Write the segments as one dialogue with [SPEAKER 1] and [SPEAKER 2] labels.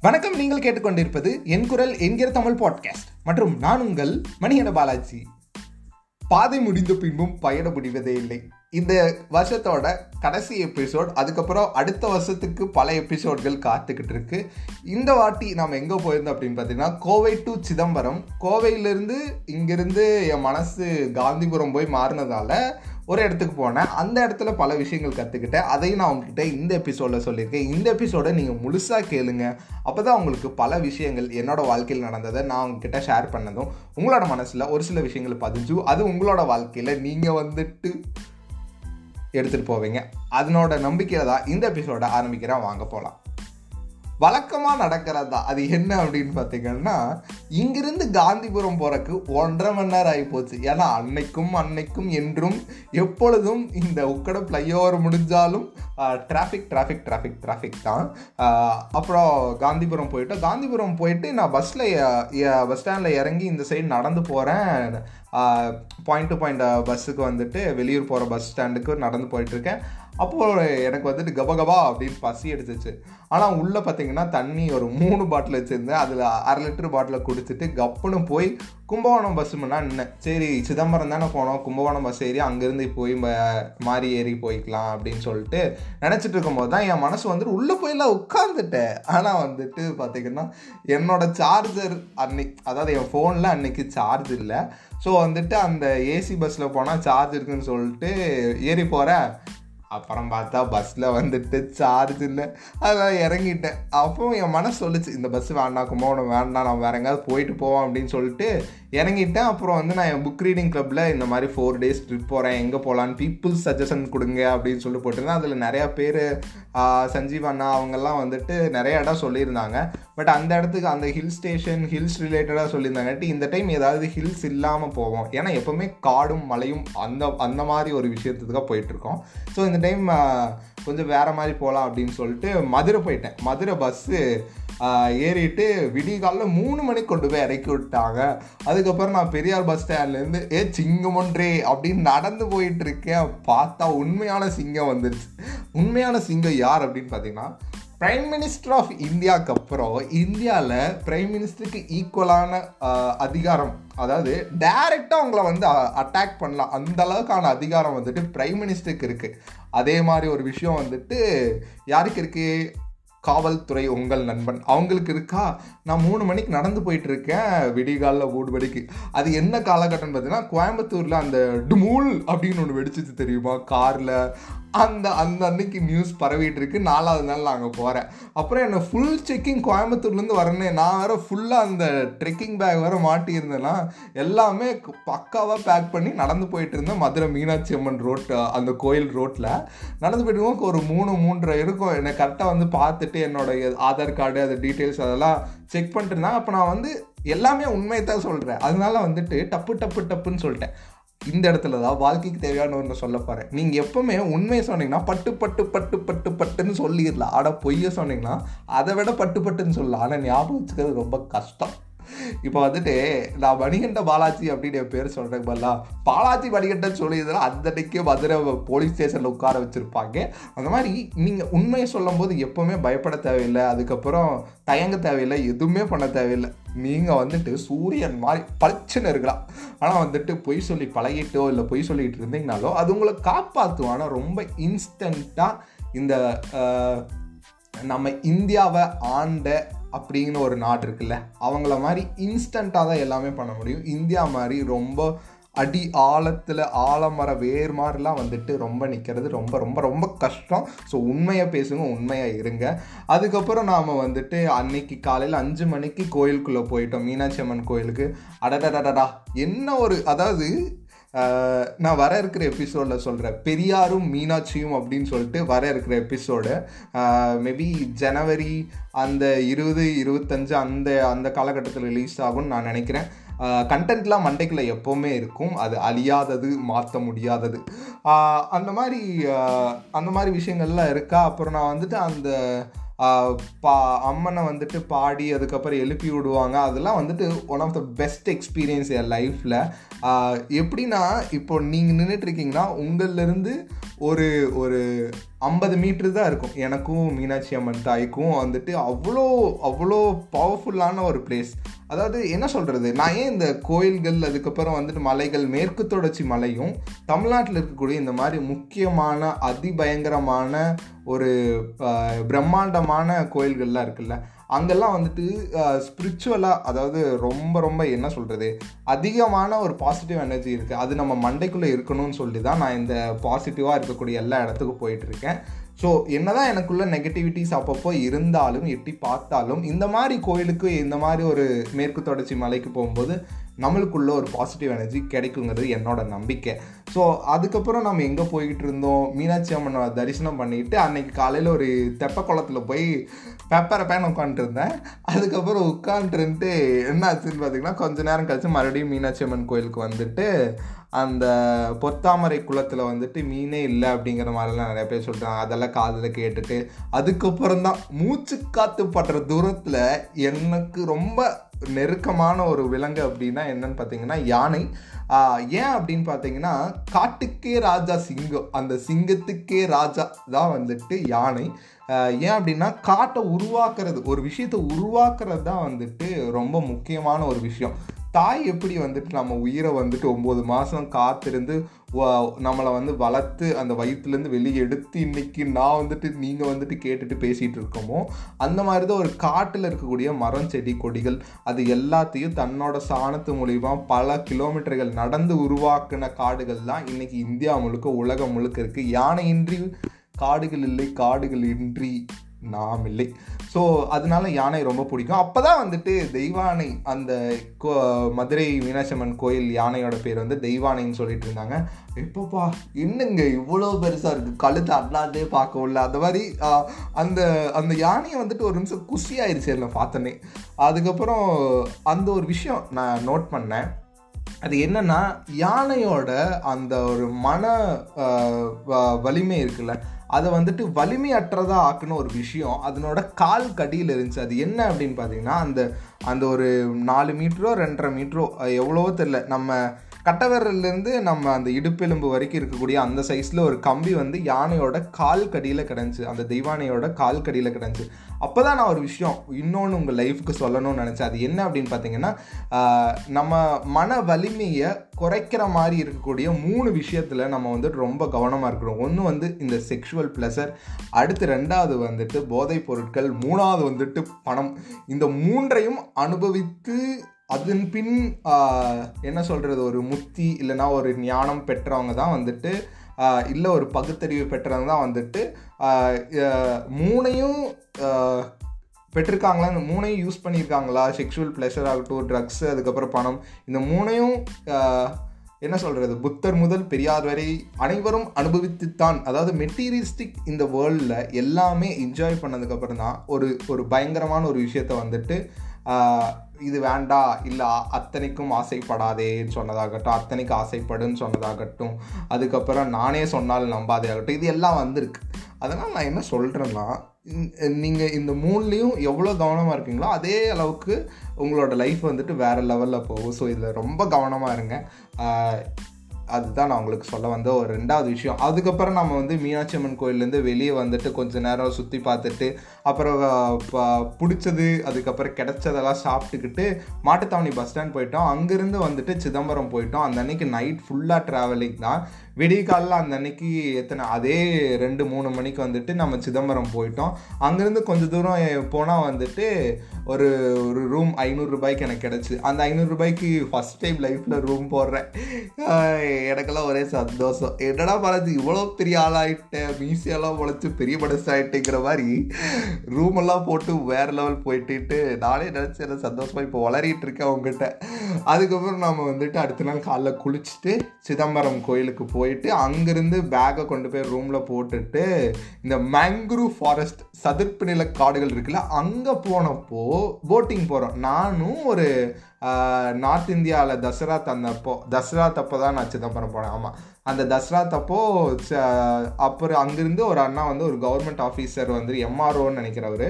[SPEAKER 1] வணக்கம் நீங்கள் கேட்டுக்கொண்டிருப்பது என் குரல் என்கிற தமிழ் பாட்காஸ்ட் மற்றும் நான் உங்கள் மணிகண்ட பாலாஜி. பாதை முடிந்த பின்பும் பயணம் முடிவதே இல்லை. இந்த வருஷத்தோட கடைசி எபிசோட் அதுக்கப்புறம் அடுத்த வருஷத்துக்கு பல எபிசோட்கள் காத்துக்கிட்டு இருக்கு. இந்த வாட்டி நாம் எங்கே போயிருந்தோம் அப்படின்னு பார்த்தீங்கன்னா கோவை டு சிதம்பரம். கோவையிலேருந்து இங்கேருந்து என் மனசு காந்திபுரம் போய் மாறினதால ஒரு இடத்துக்கு போனேன். அந்த இடத்துல பல விஷயங்கள் கற்றுக்கிட்டேன் அதையும் நான் உங்ககிட்ட இந்த எபிசோடில் சொல்லியிருக்கேன். இந்த எபிசோடை நீங்கள் முழுசாக கேளுங்க. அப்போ தான் உங்களுக்கு பல விஷயங்கள் என்னோடய வாழ்க்கையில் நடந்ததை நான் உங்ககிட்ட ஷேர் பண்ணதும் உங்களோட மனசில் ஒரு சில விஷயங்கள் பதிஞ்சு அது உங்களோட வாழ்க்கையில் நீங்கள் வந்துட்டு எடுத்துகிட்டு போவீங்க. அதனோட நம்பிக்கையில் தான் இந்த எபிசோடை ஆரம்பிக்கிறேன். வாங்க போகலாம் வழக்கமாக நடக்கிறது? தான் அது என்ன அப்படின்னு பார்த்தீங்கன்னா இங்கிருந்து காந்திபுரம் போகிறக்கு ஒன்றரை மணி நேரம் ஆகி போச்சு. ஏன்னா அன்னைக்கும் அன்னைக்கும் என்றும் எப்பொழுதும் இந்த உக்கட ஃப்ளைஓவர் முடிஞ்சாலும் டிராஃபிக் டிராஃபிக் டிராஃபிக் டிராஃபிக் தான். அப்புறம் காந்திபுரம் போயிட்டோம். காந்திபுரம் போயிட்டு நான் பஸ்ஸில் பஸ் ஸ்டாண்டில் இறங்கி இந்த சைடு நடந்து போகிறேன் பாயிண்ட் டு பாயிண்ட் பஸ்ஸுக்கு வந்துட்டு வெளியூர் போகிற பஸ் ஸ்டாண்டுக்கு நடந்து போயிட்டுருக்கேன் அப்போது எனக்கு வந்துட்டு கபகபா அப்படின்னு பசி எடுத்துச்சு. ஆனால் உள்ளே பார்த்தீங்கன்னா தண்ணி ஒரு மூணு பாட்டில் வச்சுருந்தேன். அதில் அரை லிட்டர் பாட்டிலை குடிச்சிட்டு கப்புன்னு போய் கும்பகோணம் பஸ் முன்னா நின்னேன். சரி சிதம்பரம் தானே போனோம். கும்பகோணம் பஸ் ஏறி அங்கேருந்து போய் மாறி ஏறி போய்க்கலாம் அப்படின்னு சொல்லிட்டு நினச்சிட்டு இருக்கும்போது தான் என் மனசு வந்துட்டு உள்ளே போயெல்லாம் உட்காந்துட்டேன் ஆனால் வந்துட்டு பார்த்திங்கன்னா என்னோடய சார்ஜர் அன்னைக்கு அதாவது என் ஃபோனில் அன்னைக்கு சார்ஜ் இல்லை. ஸோ வந்துட்டு அந்த ஏசி பஸ்ஸில் போனால் சார்ஜ் இருக்குன்னு சொல்லிட்டு ஏறி போகிறேன் அப்புறம் பார்த்தா பஸ்ஸில் வந்துட்டு சார்ஜ் இல்லை. அதெல்லாம் இறங்கிட்டேன். அப்போ என் மனசு சொல்லுச்சு இந்த பஸ் வேண்டாம் கும்பகோணம் வேண்டாம் நான் வேற எங்கேயாவது போயிட்டு போவோம் அப்படின்னு சொல்லிட்டு இறங்கிட்டேன். அப்புறம் வந்து நான் என் புக் ரீடிங் கிளப்பில் இந்த மாதிரி ஃபோர் டேஸ் ட்ரிப் போகிறேன் எங்கே போகலான்னு பீப்புள்ஸ் சஜஷன் கொடுங்க அப்படின்னு சொல்லி போட்டிருந்தேன் அதில் நிறையா பேர் சஞ்சீவ் அண்ணா அவங்கெல்லாம் வந்துட்டு நிறைய இடம் சொல்லியிருந்தாங்க. பட் அந்த இடத்துக்கு அந்த ஹில் ஸ்டேஷன் ஹில்ஸ் ரிலேட்டடாக சொல்லியிருந்தாங்காட்டி இந்த டைம் ஏதாவது ஹில்ஸ் இல்லாமல் போவோம். ஏன்னா எப்போவுமே காடும் மலையும் அந்த அந்த மாதிரி ஒரு விஷயத்துக்கு தான் போயிட்டுருக்கோம். ஸோ இந்த டைம் கொஞ்சம் வேறு மாதிரி போகலாம் அப்படின்னு சொல்லிட்டு மதுரை போயிட்டேன். மதுரை பஸ்ஸு ஏறிட்டு விடிய காலைல மூணு மணிக்கு கொண்டு போய் இறக்கி விட்டாங்க. அதுக்கப்புறம் நான் பெரியார் பஸ் ஸ்டாண்ட்லேருந்து ஏ சிங்கமொன்றே அப்படின்னு நடந்து போயிட்டு இருக்கேன். பார்த்தா உண்மையான சிங்கம் வந்துருச்சு. உண்மையான சிங்கம் யார் அப்படின்னு பார்த்தீங்கன்னா பிரைம் மினிஸ்டர் ஆஃப் இந்தியாவுக்கு அப்புறம் இந்தியாவில் பிரைம் மினிஸ்டருக்கு ஈக்குவலான அதிகாரம் அதாவது டைரெக்டாக அவங்கள வந்து அட்டாக் பண்ணலாம். அந்த அளவுக்கான அதிகாரம் வந்துட்டு பிரைம் மினிஸ்டருக்கு இருக்குது அதே மாதிரி ஒரு விஷயம் வந்துட்டு யாருக்கு இருக்குது காவல்துறை உங்கள் நண்பன். அவங்களுக்கு இருக்கா? நான் மூணு மணிக்கு நடந்து போயிட்டு இருக்கேன் விடிகாலில் மூணு மணிக்கு அது என்ன காலகட்டம்னு பார்த்தீங்கன்னா கோயம்புத்தூரில் அந்த டுமூல் அப்படின்னு ஒன்று வெடிச்சிச்சு தெரியுமா? காரில் அந்த அந்த அன்னைக்கு நியூஸ் பரவிட்டு இருக்கு. நாலாவது நாள் நான் அங்கே போகிறேன் அப்புறம் என்னை ஃபுல் செக்கிங் கோயம்புத்தூர்லேருந்து வரேனே நான் வேற ஃபுல்லாக அந்த ட்ரெக்கிங் பேக் வேற மாட்டியிருந்தேன்னா எல்லாமே பக்காவாக பேக் பண்ணி நடந்து போயிட்டு இருந்தேன். மதுரை மீனாட்சி அம்மன் ரோட் அந்த கோயில் ரோட்டில் நடந்து போயிட்டு இருக்கோம் ஒரு மூணு மூன்றரை இருக்கும். என்னை கரெக்டாக வந்து பார்த்துட்டு என்னோடய ஆதார் கார்டு அது டீட்டெயில்ஸ் அதெல்லாம் செக் பண்ணிட்டு இருந்தாங்க அப்போ நான் வந்து எல்லாமே உண்மையை தான் சொல்கிறேன் அதனால வந்துட்டு டப்பு டப்பு டப்புன்னு சொல்லிட்டேன். இந்த இடத்துல தான் வாழ்க்கைக்கு தேவையான ஒன்று சொல்ல போகிறேன் நீங்கள் எப்பவுமே உண்மையை சொன்னீங்கன்னா பட்டு பட்டு பட்டு பட்டு பட்டுன்னு சொல்லிடலாம். ஆனால் பொய்யை சொன்னீங்கன்னா அதை விட பட்டு பட்டுன்னு சொல்லலாம். ஆனால் ஞாபகம் வச்சுக்கிறது ரொம்ப கஷ்டம். இப்போ வந்துட்டு நான் மணிகண்ட பாலாஜி அப்படின்னு என் பேர் சொல்கிறேன் பதிலா பாலாஜி மணிகண்டன் சொல்லியதுனா அந்த அன்னைக்கே மதுரை போலீஸ் ஸ்டேஷனில் உட்கார வச்சுருப்பாங்க. அந்த மாதிரி நீங்கள் உண்மையை சொல்லும்போது எப்போவுமே பயப்பட தேவையில்லை. அதுக்கப்புறம் தயங்க தேவையில்லை. எதுவுமே பண்ண தேவையில்லை. நீங்கள் வந்துட்டு சூரியன் மாதிரி பளிச்சுன்னு இருக்கலாம். ஆனால் வந்துட்டு பொய் சொல்லி பழகிட்டோ இல்லை பொய் சொல்லிகிட்டு இருந்தீங்கனாலோ அது உங்களை காப்பாற்றும் ஆனால் ரொம்ப இன்ஸ்டண்ட்டாக இந்த நம்ம இந்தியாவை ஆண்ட அப்படின்னு ஒரு நாடு இருக்குல்ல அவங்கள மாதிரி இன்ஸ்டண்ட்டாக தான் எல்லாமே பண்ண முடியும். இந்தியா மாதிரி ரொம்ப அடி ஆழத்தில் ஆலமர வேர் மாதிரிலாம் வந்துட்டு ரொம்ப நிற்கிறது ரொம்ப ரொம்ப ரொம்ப கஷ்டம். ஸோ உண்மையாக பேசுங்க உண்மையாக இருங்க. அதுக்கப்புறம் நாம் வந்துட்டு அன்னைக்கு காலையில் அஞ்சு மணிக்கு கோயிலுக்குள்ளே போயிட்டோம். மீனாட்சி அம்மன் கோயிலுக்கு. அடடடடடா என்ன ஒரு அதாவது நான் வர இருக்கிற எபிசோடில் சொல்கிறேன் பெரியாரும் மீனாட்சியும் அப்படின்னு சொல்லிட்டு வர இருக்கிற எபிசோடு மேபி ஜனவரி அந்த இருபது இருபத்தஞ்சு அந்த அந்த காலகட்டத்தில் ரிலீஸ் ஆகும்னு நான் நினைக்கிறேன். கண்டென்ட்லாம் மண்டைக்குள்ள எப்போவுமே இருக்கும். அது அழியாதது மாற்ற முடியாதது. அந்த மாதிரி அந்த மாதிரி விஷயங்கள்லாம் இருக்கா? அப்புறம் நான் வந்துட்டு அந்த பா அம்மனை வந்துட்டு பாடி அதுக்கப்புறம் எழுப்பி விடுவாங்க. அதெல்லாம் வந்துட்டு one of the best experience என் லைஃப்பில் எப்படின்னா இப்போ நீங்கள் நின்றுட்டு இருக்கீங்கன்னா உங்கள்லேருந்து ஒரு ஒரு ஐம்பது மீட்ரு தான் இருக்கும். எனக்கும் மீனாட்சி அம்மன் தாய்க்கும் வந்துட்டு அவ்வளோ அவ்வளோ பவர்ஃபுல்லான ஒரு பிளேஸ் அதாவது என்ன சொல்கிறது நான் ஏன் இந்த கோயில்கள் அதுக்கப்புறம் வந்துட்டு மலைகள் மேற்கு தொடர்ச்சி மலையும் தமிழ்நாட்டில் இருக்கக்கூடிய இந்த மாதிரி முக்கியமான அதிபயங்கரமான ஒரு பிரம்மாண்டமான கோயில்கள்லாம் இருக்குல்ல அங்கெல்லாம் வந்துட்டு ஸ்பிரிச்சுவலாக அதாவது ரொம்ப ரொம்ப என்ன சொல்கிறது அதிகமான ஒரு பாசிட்டிவ் எனர்ஜி இருக்குது அது நம்ம மண்டைக்குள்ளே இருக்கணும்னு சொல்லி தான் நான் இந்த பாசிட்டிவாக இருக்கக்கூடிய எல்லா இடத்துக்கும் போயிட்டுருக்கேன் ஸோ என்னதான் எனக்குள்ள நெகட்டிவிட்டிஸ் அப்பப்போ இருந்தாலும் எட்டி பார்த்தாலும் இந்த மாதிரி கோயிலுக்கு இந்த மாதிரி ஒரு மேற்கு தொடர்ச்சி மலைக்கு போகும்போது நம்மளுக்குள்ள ஒரு பாசிட்டிவ் எனர்ஜி கிடைக்குங்கிறது என்னோட நம்பிக்கை. ஸோ அதுக்கப்புறம் நம்ம எங்கே போய்கிட்டு இருந்தோம்? மீனாட்சி அம்மனை தரிசனம் பண்ணிட்டு அன்னைக்கு காலையில் ஒரு தெப்ப குளத்தில் போய் பெப்பரை பேன் உட்காந்துருந்தேன் அதுக்கப்புறம் உட்காந்துருந்துட்டு என்ன ஆச்சுன்னு பார்த்தீங்கன்னா கொஞ்ச நேரம் கழிச்சு மறுபடியும் மீனாட்சி அம்மன் கோயிலுக்கு வந்துட்டு அந்த பொத்தாமரை குளத்தில் வந்துட்டு மீனே இல்லை அப்படிங்கிற மாதிரிலாம் நிறைய பேர் சொல்கிறாங்க அதெல்லாம் காதில் கேட்டுட்டு அதுக்கப்புறம் தான் மூச்சு காத்து படுற தூரத்தில் எனக்கு ரொம்ப நெருக்கமான ஒரு விலங்கு அப்படின்னா என்னன்னு பார்த்தீங்கன்னா யானை. ஏன் அப்படின்னு பார்த்தீங்கன்னா காட்டுக்கே ராஜா சிங்கம். அந்த சிங்கத்துக்கே ராஜா தான் வந்துட்டு யானை. ஏன் அப்படின்னா காட்டை உருவாக்குறது ஒரு விஷயத்தை உருவாக்குறது தான் வந்துட்டு ரொம்ப முக்கியமான ஒரு விஷயம். தாய் எப்படி வந்துட்டு நம்ம உயிரை வந்துட்டு ஒம்பது மாதம் காத்திருந்து நம்மளை வந்து வளர்த்து அந்த வயிற்றுலேருந்து வெளியே எடுத்து இன்றைக்கி நான் வந்துட்டு நீங்கள் வந்துட்டு கேட்டுட்டு பேசிகிட்டு இருக்கோமோ அந்த மாதிரி தான் ஒரு காட்டில் இருக்கக்கூடிய மரம் செடி கொடிகள் அது எல்லாத்தையும் தன்னோட சாணத்து மூலிமா பல கிலோமீட்டர்கள் நடந்து உருவாக்கின காடுகள் தான் இன்றைக்கி இந்தியா முழுக்க உலகம் முழுக்க இருக்குது யானையின்றி காடுகள் இல்லை காடுகள் இன்றி நாம் இல்லை. ஸோ அதனால யானை ரொம்ப பிடிக்கும். அப்போ தான் வந்துட்டு தெய்வானை அந்த கோ மதுரை மீனாட்சி கோயில் யானையோட பேர் வந்து தெய்வானைன்னு சொல்லிட்டு இருந்தாங்க. எப்போப்பா என்னங்க இவ்வளோ பெருசாக இருக்குது கழுத்து அல்லாதே பார்க்க உள்ள அந்த மாதிரி அந்த அந்த யானையை வந்துட்டு ஒரு நிமிஷம் குஷி ஆயிடுச்சு இல்லை பார்த்தோன்னே. அதுக்கப்புறம் அந்த ஒரு விஷயம் நான் நோட் பண்ணேன். அது என்னன்னா யானையோட அந்த ஒரு மன வலிமை இருக்குல்ல அதை வந்துட்டு வலிமையற்றதாக ஆக்குன ஒரு விஷயம். அதனோட கால் கடியில் இருந்துச்சு. அது என்ன அப்படின்னு பார்த்தீங்கன்னா அந்த அந்த ஒரு நாலு மீட்டரோ ரெண்டரை மீட்டரோ எவ்வளவோ தெரில நம்ம கட்டவரல்லேருந்து நம்ம அந்த இடுப்பெலும்பு வரைக்கும் இருக்கக்கூடிய அந்த சைஸில் ஒரு கம்பி வந்து யானையோட கால் கடியில் கிடந்துச்சு. அந்த தெய்வானையோட கால் கடியில் கிடந்துச்சு. அப்போ தான் நான் ஒரு விஷயம் இன்னொன்று உங்கள் லைஃபுக்கு சொல்லணும்னு நினச்சேன். அது என்ன அப்படின்னு பார்த்தீங்கன்னா நம்ம மன வலிமையை குறைக்கிற மாதிரி இருக்கக்கூடிய மூணு விஷயத்தில் நம்ம வந்துட்டு ரொம்ப கவனமாக இருக்கிறோம் ஒன்று வந்து இந்த செக்ஷுவல் ப்ளஸர் அடுத்து ரெண்டாவது வந்துட்டு போதைப் பொருட்கள் மூணாவது வந்துட்டு பணம். இந்த மூன்றையும் அனுபவித்து அதன் பின் என்ன சொல்கிறது ஒரு முத்தி இல்லைனா ஒரு ஞானம் பெற்றவங்க தான் வந்துட்டு இல்லை ஒரு பகுத்தறிவு பெற்றவங்க தான் வந்துட்டு மூணையும் பெற்றிருக்காங்களா? இந்த மூணையும் யூஸ் பண்ணியிருக்காங்களா? செக்ஷுவல் ப்ளஷர் ஆகட்டும் ட்ரக்ஸ் அதுக்கப்புறம் பணம். இந்த மூணையும் என்ன சொல்கிறது புத்தர் முதல் பெரியார் வரை அனைவரும் அனுபவித்துத்தான் அதாவது மெட்டீரியலிஸ்டிக் இந்த வேர்ல்டில் எல்லாமே என்ஜாய் பண்ணதுக்கப்புறம் தான் ஒரு ஒரு பயங்கரமான ஒரு விஷயத்த வந்துட்டு இது வேண்டா இல்லை அத்தனைக்கும் ஆசைப்படாதேன்னு சொன்னதாகட்டும் அத்தனைக்கு ஆசைப்படுன்னு சொன்னதாகட்டும் அதுக்கப்புறம் நானே சொன்னால் நம்பாதே ஆகட்டும் இது எல்லாம் வந்திருக்கு. அதனால் நான் என்ன சொல்கிறேன்னா நீங்கள் இந்த மூணுலேயும் எவ்வளோ கவனமாக இருக்கீங்களோ அதே அளவுக்கு உங்களோட லைஃப் வந்துட்டு வேறு லெவலில் போகும். ஸோ இதில் ரொம்ப கவனமாக இருங்க. அதுதான் நான் உங்களுக்கு சொல்ல வந்த ஒரு ரெண்டாவது விஷயம். அதுக்கப்புறம் நம்ம வந்து மீனாட்சி அம்மன் கோயிலேருந்து வெளியே வந்துட்டு கொஞ்சம் நேரம் சுற்றி பார்த்துட்டு அப்புறம் பிடிச்சது அதுக்கப்புறம் கிடச்சதெல்லாம் சாப்பிட்டுக்கிட்டு மாட்டுத்தாவணி பஸ் ஸ்டாண்ட் போயிட்டோம். அங்கேருந்து வந்துட்டு சிதம்பரம் போயிட்டோம். அந்த அன்னைக்கு நைட் ஃபுல்லாக ட்ராவலிங் தான். விடிய காலில் அந்த அன்னைக்கு எத்தனை அதே ரெண்டு மூணு மணிக்கு வந்துட்டு நம்ம சிதம்பரம் போயிட்டோம். அங்கேருந்து கொஞ்சம் தூரம் போனால் வந்துட்டு ஒரு ஒரு ரூம் ஐநூறுரூபாய்க்கு எனக்கு கிடச்சி. அந்த ஐநூறுரூபாய்க்கு ஃபஸ்ட் டைம் லைஃப்பில் ரூம் போடுறேன். எனக்கெல்லாம் ஒரே சந்தோஷம். என்னடா பாலாஜி இவ்வளோ பெரிய ஆளாயிட்டேன் மீசியெல்லாம் உழைச்சி பெரிய மனசு ஆகிட்டேங்கிற மாதிரி ரூம் எல்லாம் போட்டு வேறு லெவல் போயிட்டு நானே நினச்சி என்ன சந்தோஷமாக இப்போ வளரிட்டு இருக்கேன் அவங்ககிட்ட அதுக்கப்புறம் நம்ம வந்துட்டு அடுத்த நாள் காலைல குளிச்சுட்டு சிதம்பரம் கோயிலுக்கு போயிட்டு அங்கேருந்து பேக்கை கொண்டு போய் ரூமில் போட்டுட்டு இந்த மேங்க்ரூவ் ஃபாரஸ்ட் சதுர்ப்பு நில காடுகள் இருக்குல்ல அங்கே போனப்போ போட்டிங் போகிறோம் நானும் ஒரு நார்த் இந்தியாவில் தசரா தந்தப்போ தசரா தப்போ தான் நான் சிதம்பரம் போனேன். ஆமாம் அந்த தசரா தப்போ அப்புறம் அங்கேருந்து ஒரு அண்ணா வந்து ஒரு கவர்மெண்ட் ஆஃபீஸர் வந்து எம்ஆர்ஓன்னு நினைக்கிறவர்.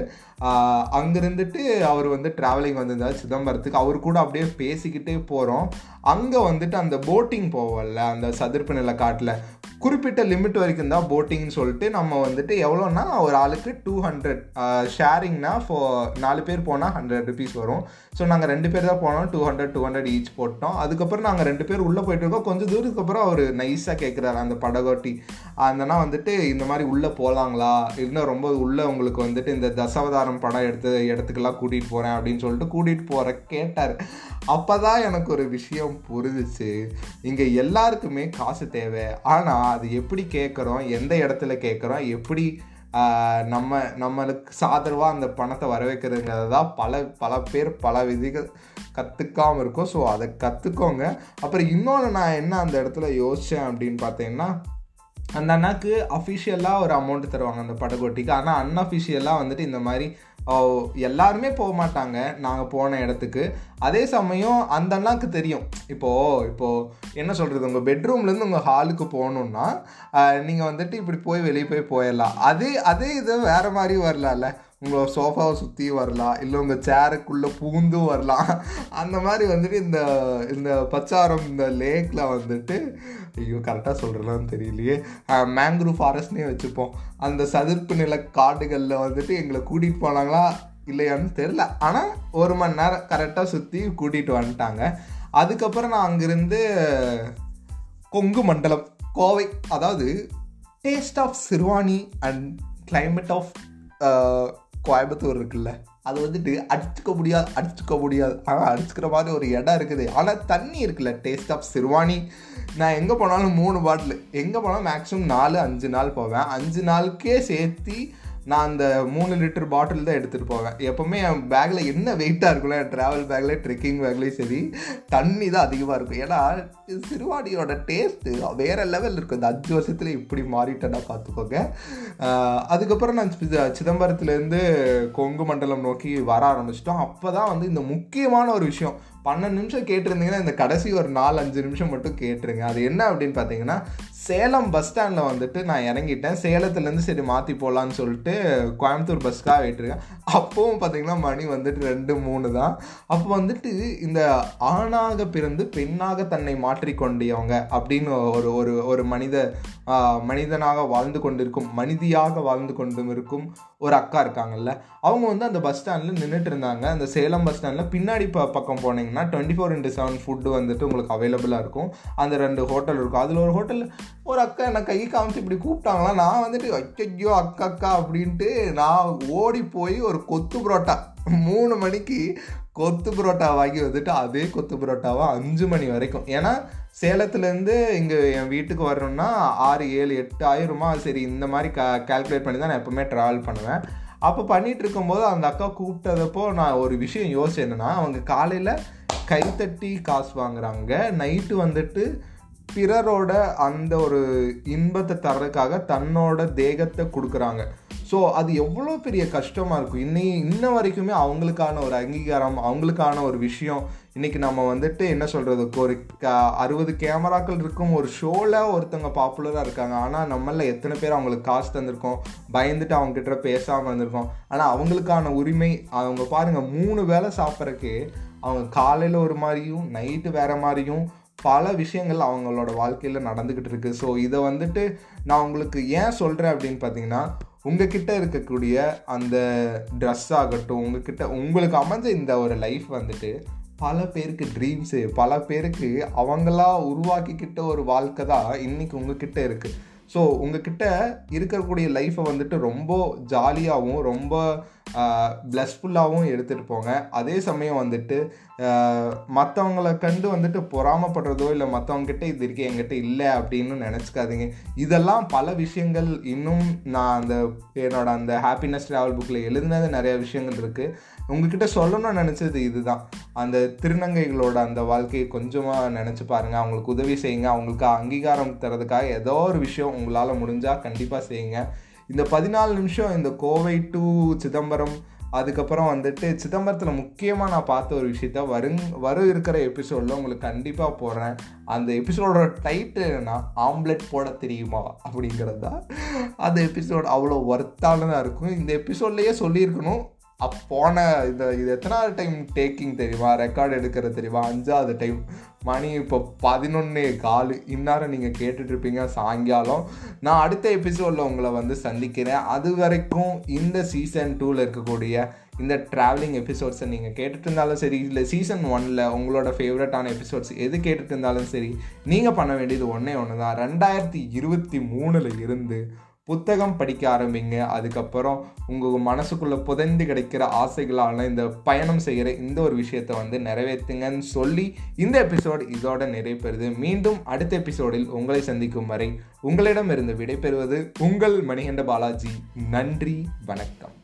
[SPEAKER 1] அங்கேருந்துட்டு அவர் வந்து ட்ராவலிங் வந்திருந்தார் சிதம்பரத்துக்கு. அவர் கூட அப்படியே பேசிக்கிட்டே போகிறோம் அங்கே வந்துட்டு அந்த போட்டிங் போவோம்ல அந்த சதுர்ப்பு நில காட்டில். குறிப்பிட்ட லிமிட் வரைக்கும் தான் போட்டிங்னு சொல்லிட்டு நம்ம வந்துட்டு எவ்வளோன்னா ஒரு ஆளுக்கு டூ ஹண்ட்ரட் ஷேரிங்னா ஃபோ நாலு பேர் போனால் ஹண்ட்ரட் ருபீஸ் வரும். ஸோ நாங்கள் ரெண்டு பேர் தான் போனோம். Two hundred two hundred each போட்டோம். அதுக்கப்புறம் நாங்கள் ரெண்டு பேர் உள்ளே போயிட்டு இருக்கோம். கொஞ்சம் தூரத்துக்கு அப்புறம் அவர் நைஸாக கேட்குறாரு அந்த படகோட்டி அந்தனா வந்துட்டு இந்த மாதிரி உள்ளே போகலாங்களா இன்னும் ரொம்ப உள்ளே உங்களுக்கு வந்துட்டு இந்த தசாவதாரம் படம் எடுத்து இடத்துக்கெல்லாம் கூட்டிகிட்டு போகிறேன் அப்படின்னு சொல்லிட்டு கூட்டிகிட்டு போகிற கேட்டார். அப்போ தான் எனக்கு ஒரு விஷயம் புரிஞ்சிச்சு. இங்கே எல்லாருக்குமே காசு தேவை. ஆனால் அது எப்படி கேட்குறோம் எந்த இடத்துல கேட்குறோம் எப்படி நம்ம நம்மளுக்கு சாதரவாக அந்த பணத்தை வர வைக்கிறதுங்கிறது தான் பல பல பேர் பல விதிகள் கற்றுக்காமல் இருக்கும். ஸோ அதை கற்றுக்கோங்க அப்புறம் இன்னொன்று நான் என்ன அந்த இடத்துல யோசித்தேன் அப்படின்னு பார்த்தீங்கன்னா அந்த அண்ணாக்கு அஃபிஷியலாக ஒரு அமௌண்ட் தருவாங்க அந்த படகோட்டிக்கு. ஆனால் அன்அஃபிஷியலாக வந்துட்டு இந்த மாதிரி எல்லாருமே போக மாட்டாங்க நாங்கள் போன இடத்துக்கு. அதே சமயம் அந்த அண்ணாக்கு தெரியும். இப்போது இப்போது என்ன சொல்கிறது உங்கள் பெட்ரூம்லேருந்து உங்கள் ஹாலுக்கு போகணுன்னா நீங்கள் வந்துட்டு இப்படி போய் வெளியே போய் போயிடலாம். அதே அதே இது வேறு மாதிரி வரலாம்ல. உங்களோட சோஃபாவை சுற்றி வரலாம். இல்லை உங்கள் சேருக்குள்ளே பூந்தும் வரலாம். அந்த மாதிரி வந்துட்டு இந்த இந்த பச்சாரம் இந்த லேக்கில் வந்துட்டு ஐயோ கரெக்டாக சொல்கிறலான்னு தெரியலையே. மேங்க்ரூவ் ஃபாரஸ்ட்னே வச்சுப்போம். அந்த சதுர்ப்பு நில காடுகளில் வந்துட்டு எங்களை கூட்டிகிட்டு போனாங்களா இல்லையான்னு தெரில ஆனால் ஒரு மணி நேரம் கரெக்டாக சுற்றி கூட்டிகிட்டு வந்துட்டாங்க. அதுக்கப்புறம் நான் அங்கேருந்து கொங்கு மண்டலம் கோவை அதாவது taste of Siruvani and climate of Coimbatore இருக்குல்ல. அது வந்துட்டு அடிச்சுக்க முடியாது அடிச்சுக்க முடியாது. ஆனால் அடிச்சுக்கிற மாதிரி ஒரு இடம் இருக்குது. ஆனால் தண்ணி இருக்குல்ல டேஸ்ட் ஆஃப் சிறுவாணி நான் எங்கே போனாலும் மூணு பாட்டில் எங்கே போனாலும் மேக்ஸிமம் நாலு அஞ்சு நாள் போவேன். அஞ்சு நாளுக்கே சேர்த்து நான் அந்த மூணு லிட்டர் பாட்டில் தான் எடுத்துகிட்டு போவேன். எப்போவுமே என் பேக்கில் என்ன வெயிட்டாக இருக்கும்ல என் ட்ராவல் பேக்கில் ட்ரெக்கிங் பேக்லேயும் சரி தண்ணி தான் அதிகமாக இருக்கும். ஏன்னா சிறுவாடியோட டேஸ்ட்டு வேறு லெவல் இருக்கும். இந்த அஞ்சு வருஷத்தில் இப்படி மாறிட்டேன்னா பார்த்துக்கோங்க. அதுக்கப்புறம் நான் சிதம்பரத்துலேருந்து கொங்கு மண்டலம் நோக்கி வர ஆரம்பிச்சிட்டோம். அப்போ தான் வந்து இந்த முக்கியமான ஒரு விஷயம் பன்னெண்டு நிமிஷம் கேட்டிருந்தீங்கன்னா இந்த கடைசி ஒரு நாலு அஞ்சு நிமிஷம் மட்டும் கேட்டுருங்க. அது என்ன அப்படின்னு பார்த்தீங்கன்னா சேலம் பஸ் ஸ்டாண்டில் வந்துட்டு நான் இறங்கிட்டேன். சேலத்துலேருந்து சரி மாற்றி போகலான்னு சொல்லிட்டு கோயம்புத்தூர் பஸ்க்காக வெயிட்டுருக்கேன் அப்போவும் பார்த்தீங்கன்னா மணி வந்துட்டு ரெண்டு மூணு தான். அப்போ வந்துட்டு இந்த ஆணாக பிறந்து பெண்ணாக தன்னை மாற்றிக்கொண்டியவங்க அப்படின்னு ஒரு ஒரு ஒரு மனித மனிதனாக வாழ்ந்து கொண்டிருக்கும் மனிதியாக வாழ்ந்து கொண்டும் இருக்கும் ஒரு அக்கா இருக்காங்கல்ல. அவங்க வந்து அந்த பஸ் ஸ்டாண்டில் நின்றுட்டு இருந்தாங்க. அந்த சேலம் பஸ் ஸ்டாண்டில் பின்னாடி ப பக்கம் போனீங்கன்னா twenty four into seven food வந்துட்டு உங்களுக்கு அவைலபிளாக இருக்கும். அந்த ரெண்டு ஹோட்டல் இருக்கும். அதில் ஒரு ஹோட்டலில் ஒரு அக்கா என்னை கை காமிச்சு இப்படி கூப்பிட்டாங்களா? நான் வந்துட்டு அச்சையோ அக்கா அக்கா அப்படின்ட்டு நான் ஓடி போய் ஒரு கொத்து புரோட்டா மூணு மணிக்கு கொத்து புரோட்டா வாங்கி வந்துட்டு அதே கொத்து புரோட்டாவாக அஞ்சு மணி வரைக்கும். ஏன்னா சேலத்துலேருந்து இங்கே என் வீட்டுக்கு வரணும்னா ஆறு ஏழு எட்டு ஆயிருமா? சரி இந்த மாதிரி க கால்குலேட் பண்ணி தான் நான் எப்போவுமே ட்ராவல் பண்ணுவேன். அப்போ பண்ணிகிட்டு இருக்கும்போது அந்த அக்கா கூப்பிட்டதப்போ நான் ஒரு விஷயம் யோசிச்சு என்னென்னா அவங்க காலையில் கைத்தட்டி காசு வாங்குறாங்க. நைட்டு வந்துட்டு பிறரோட அந்த ஒரு இன்பத்தை தர்றதுக்காக தன்னோட தேகத்தை கொடுக்குறாங்க. ஸோ அது எவ்வளோ பெரிய கஷ்டமாக இருக்கும். இன்னி இன்ன வரைக்குமே அவங்களுக்கான ஒரு அங்கீகாரம் அவங்களுக்கான ஒரு விஷயம். இன்றைக்கி நம்ம வந்துட்டு என்ன சொல்கிறது ஒரு க அறுபது கேமராக்கள் இருக்கும் ஒரு ஷோவில் ஒருத்தவங்க பாப்புலராக இருக்காங்க. ஆனால் நம்மளில் எத்தனை பேர் அவங்களுக்கு காசு தந்திருக்கோம்? பயந்துட்டு அவங்ககிட்ட பேசாமல் இருந்திருக்கோம். ஆனால் அவங்களுக்கான உரிமை அவங்க பாருங்கள் மூணு வேலை சாப்பிட்றக்கு அவங்க காலையில் ஒரு மாதிரியும் நைட்டு வேறு மாதிரியும் பல விஷயங்கள் அவங்களோட வாழ்க்கையில் நடந்துக்கிட்டு இருக்கு. ஸோ இதை வந்துட்டு நான் உங்களுக்கு ஏன் சொல்கிறேன் அப்படின்னு பார்த்தீங்கன்னா உங்ககிட்ட இருக்கக்கூடிய அந்த ட்ரெஸ் ஆகட்டும் உங்ககிட்ட உங்களுக்கு அமைஞ்ச இந்த ஒரு லைஃப் வந்துட்டு பல பேருக்கு ட்ரீம்ஸு பல பேருக்கு அவங்களா உருவாக்கிக்கிட்ட ஒரு வாழ்க்கை தான் இன்றைக்கி உங்ககிட்ட இருக்குது ஸோ உங்ககிட்ட இருக்கக்கூடிய லைஃப்பை வந்துட்டு ரொம்ப ஜாலியாகவும் ரொம்ப ப்ளஸ்ஃபுல்லாகவும் எடுத்துகிட்டு போங்க. அதே சமயம் வந்துட்டு மற்றவங்கள கண்டு வந்துட்டு பொறாமப்படுறதோ இல்லை மற்றவங்ககிட்ட இது இருக்கு என்கிட்ட இல்லை அப்படின்னு நினச்சிக்காதீங்க. இதெல்லாம் பல விஷயங்கள் இன்னும் நான் அந்த என்னோட அந்த ஹாப்பினஸ் ட்ராவல் புக்கில் எழுதினது நிறைய விஷயங்கள் இருக்குது உங்ககிட்ட சொல்லணும்னு நினச்சது இதுதான். அந்த திருநங்கைகளோட அந்த வாழ்க்கையை கொஞ்சமாக நினச்சி பாருங்கள் அவங்களுக்கு உதவி செய்யுங்க. அவங்களுக்கு அங்கீகாரம் தரதுக்காக ஏதோ ஒரு விஷயம் உங்களால் முடிஞ்சால் கண்டிப்பாக செய்யுங்க. இந்த பதினாலு நிமிஷம் இந்த கோவை டு சிதம்பரம் அதுக்கப்புறம் வந்துட்டு சிதம்பரத்தில் முக்கியமாக நான் பார்த்த ஒரு விஷயத்த வருங் வரும் இருக்கிற எபிசோடில் உங்களுக்கு கண்டிப்பாக போடுறேன். அந்த எபிசோடோட டைட்டில் என்னென்னா ஆம்லெட் போட தெரியுமா? அப்படிங்கிறது தான் அந்த எபிசோட் அவ்வளோ ஒர்த்தானதாக இருக்கும். இந்த எபிசோட்லேயே சொல்லியிருக்கணும். போன இந்த இது எத்தனாவது டைம் டேக்கிங் தெரியுமா? ரெக்கார்டு எடுக்கிறது தெரியுமா? அஞ்சாவது டைம் மணி இப்போ பதினொன்று காலு. இந்நேரம் நீங்கள் கேட்டுட்ருப்பீங்க சாயங்காலம். நான் அடுத்த எபிசோடில் உங்களை வந்து சந்திக்கிறேன். அது வரைக்கும் இந்த சீசன் டூவில் இருக்கக்கூடிய இந்த ட்ராவலிங் எபிசோட்ஸை நீங்கள் கேட்டுட்டு இருந்தாலும் சரி இல்லை சீசன் ஒனில் உங்களோட ஃபேவரட்டான எபிசோட்ஸ் எது கேட்டுட்டு இருந்தாலும் சரி நீங்கள் பண்ண வேண்டியது ஒன்றே ஒன்று தான் ரெண்டாயிரத்தி இருபத்தி மூணில் இருந்து புத்தகம் படிக்க ஆரம்பிங்க. அதுக்கப்புறம் உங்கள் மனசுக்குள்ளே புதைந்து கிடைக்கிற ஆசைகளான இந்த பயணம் செய்கிற இந்த ஒரு விஷயத்தை வந்து நிறைவேற்றுங்கன்னு சொல்லி இந்த எபிசோடு இதோட நிறைவேறுது. மீண்டும் அடுத்த எபிசோடில் உங்களை சந்திக்கும் வரை உங்களிடமிருந்து விடைபெறுவது உங்கள் மணிகண்ட பாலாஜி. நன்றி வணக்கம்.